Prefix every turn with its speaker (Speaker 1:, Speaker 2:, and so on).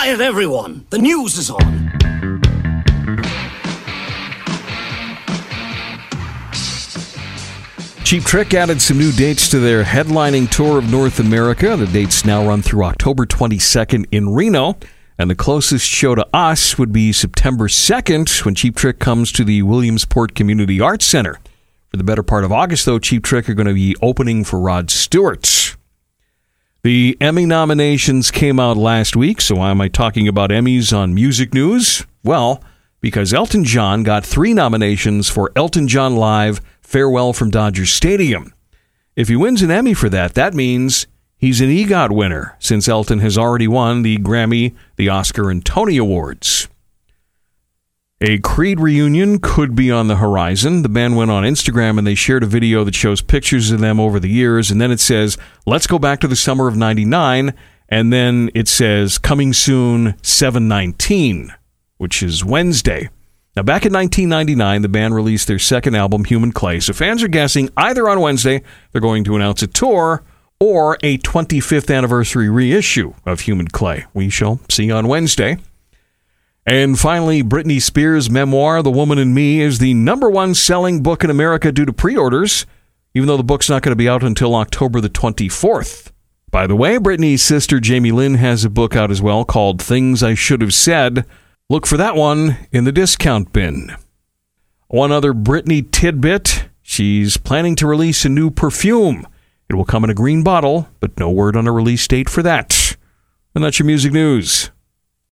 Speaker 1: Quiet, everyone! The news is on!
Speaker 2: Cheap Trick added some new dates to their headlining tour of North America. The dates now run through October 22nd in Reno. And the closest show to us would be September 2nd when Cheap Trick comes to the Williamsport Community Arts Center. For the better part of August, though, Cheap Trick are going to be opening for Rod Stewart. The Emmy nominations came out last week, so why am I talking about Emmys on Music News? Well, because Elton John got three nominations for Elton John Live Farewell from Dodger Stadium. If he wins an Emmy for that, that means he's an EGOT winner, since Elton has already won the Grammy, the Oscar, and Tony Awards. A Creed reunion could be on the horizon. The band went on Instagram and they shared a video that shows pictures of them over the years, and then it says, Let's go back to the summer of 99, and then it says, Coming soon, 719, which is Wednesday. Now, back in 1999, the band released their second album, Human Clay. So fans are guessing either on Wednesday they're going to announce a tour or a 25th anniversary reissue of Human Clay. We shall see on Wednesday. And finally, Britney Spears' memoir, The Woman in Me, is the number one selling book in America due to pre orders, even though the book's not going to be out until October the 24th. By the way, Britney's sister Jamie Lynn has a book out as well called Things I Should Have Said. Look for that one in the discount bin. One other Britney tidbit she's planning to release a new perfume. It will come in a green bottle, but no word on a release date for that. And that's your music news.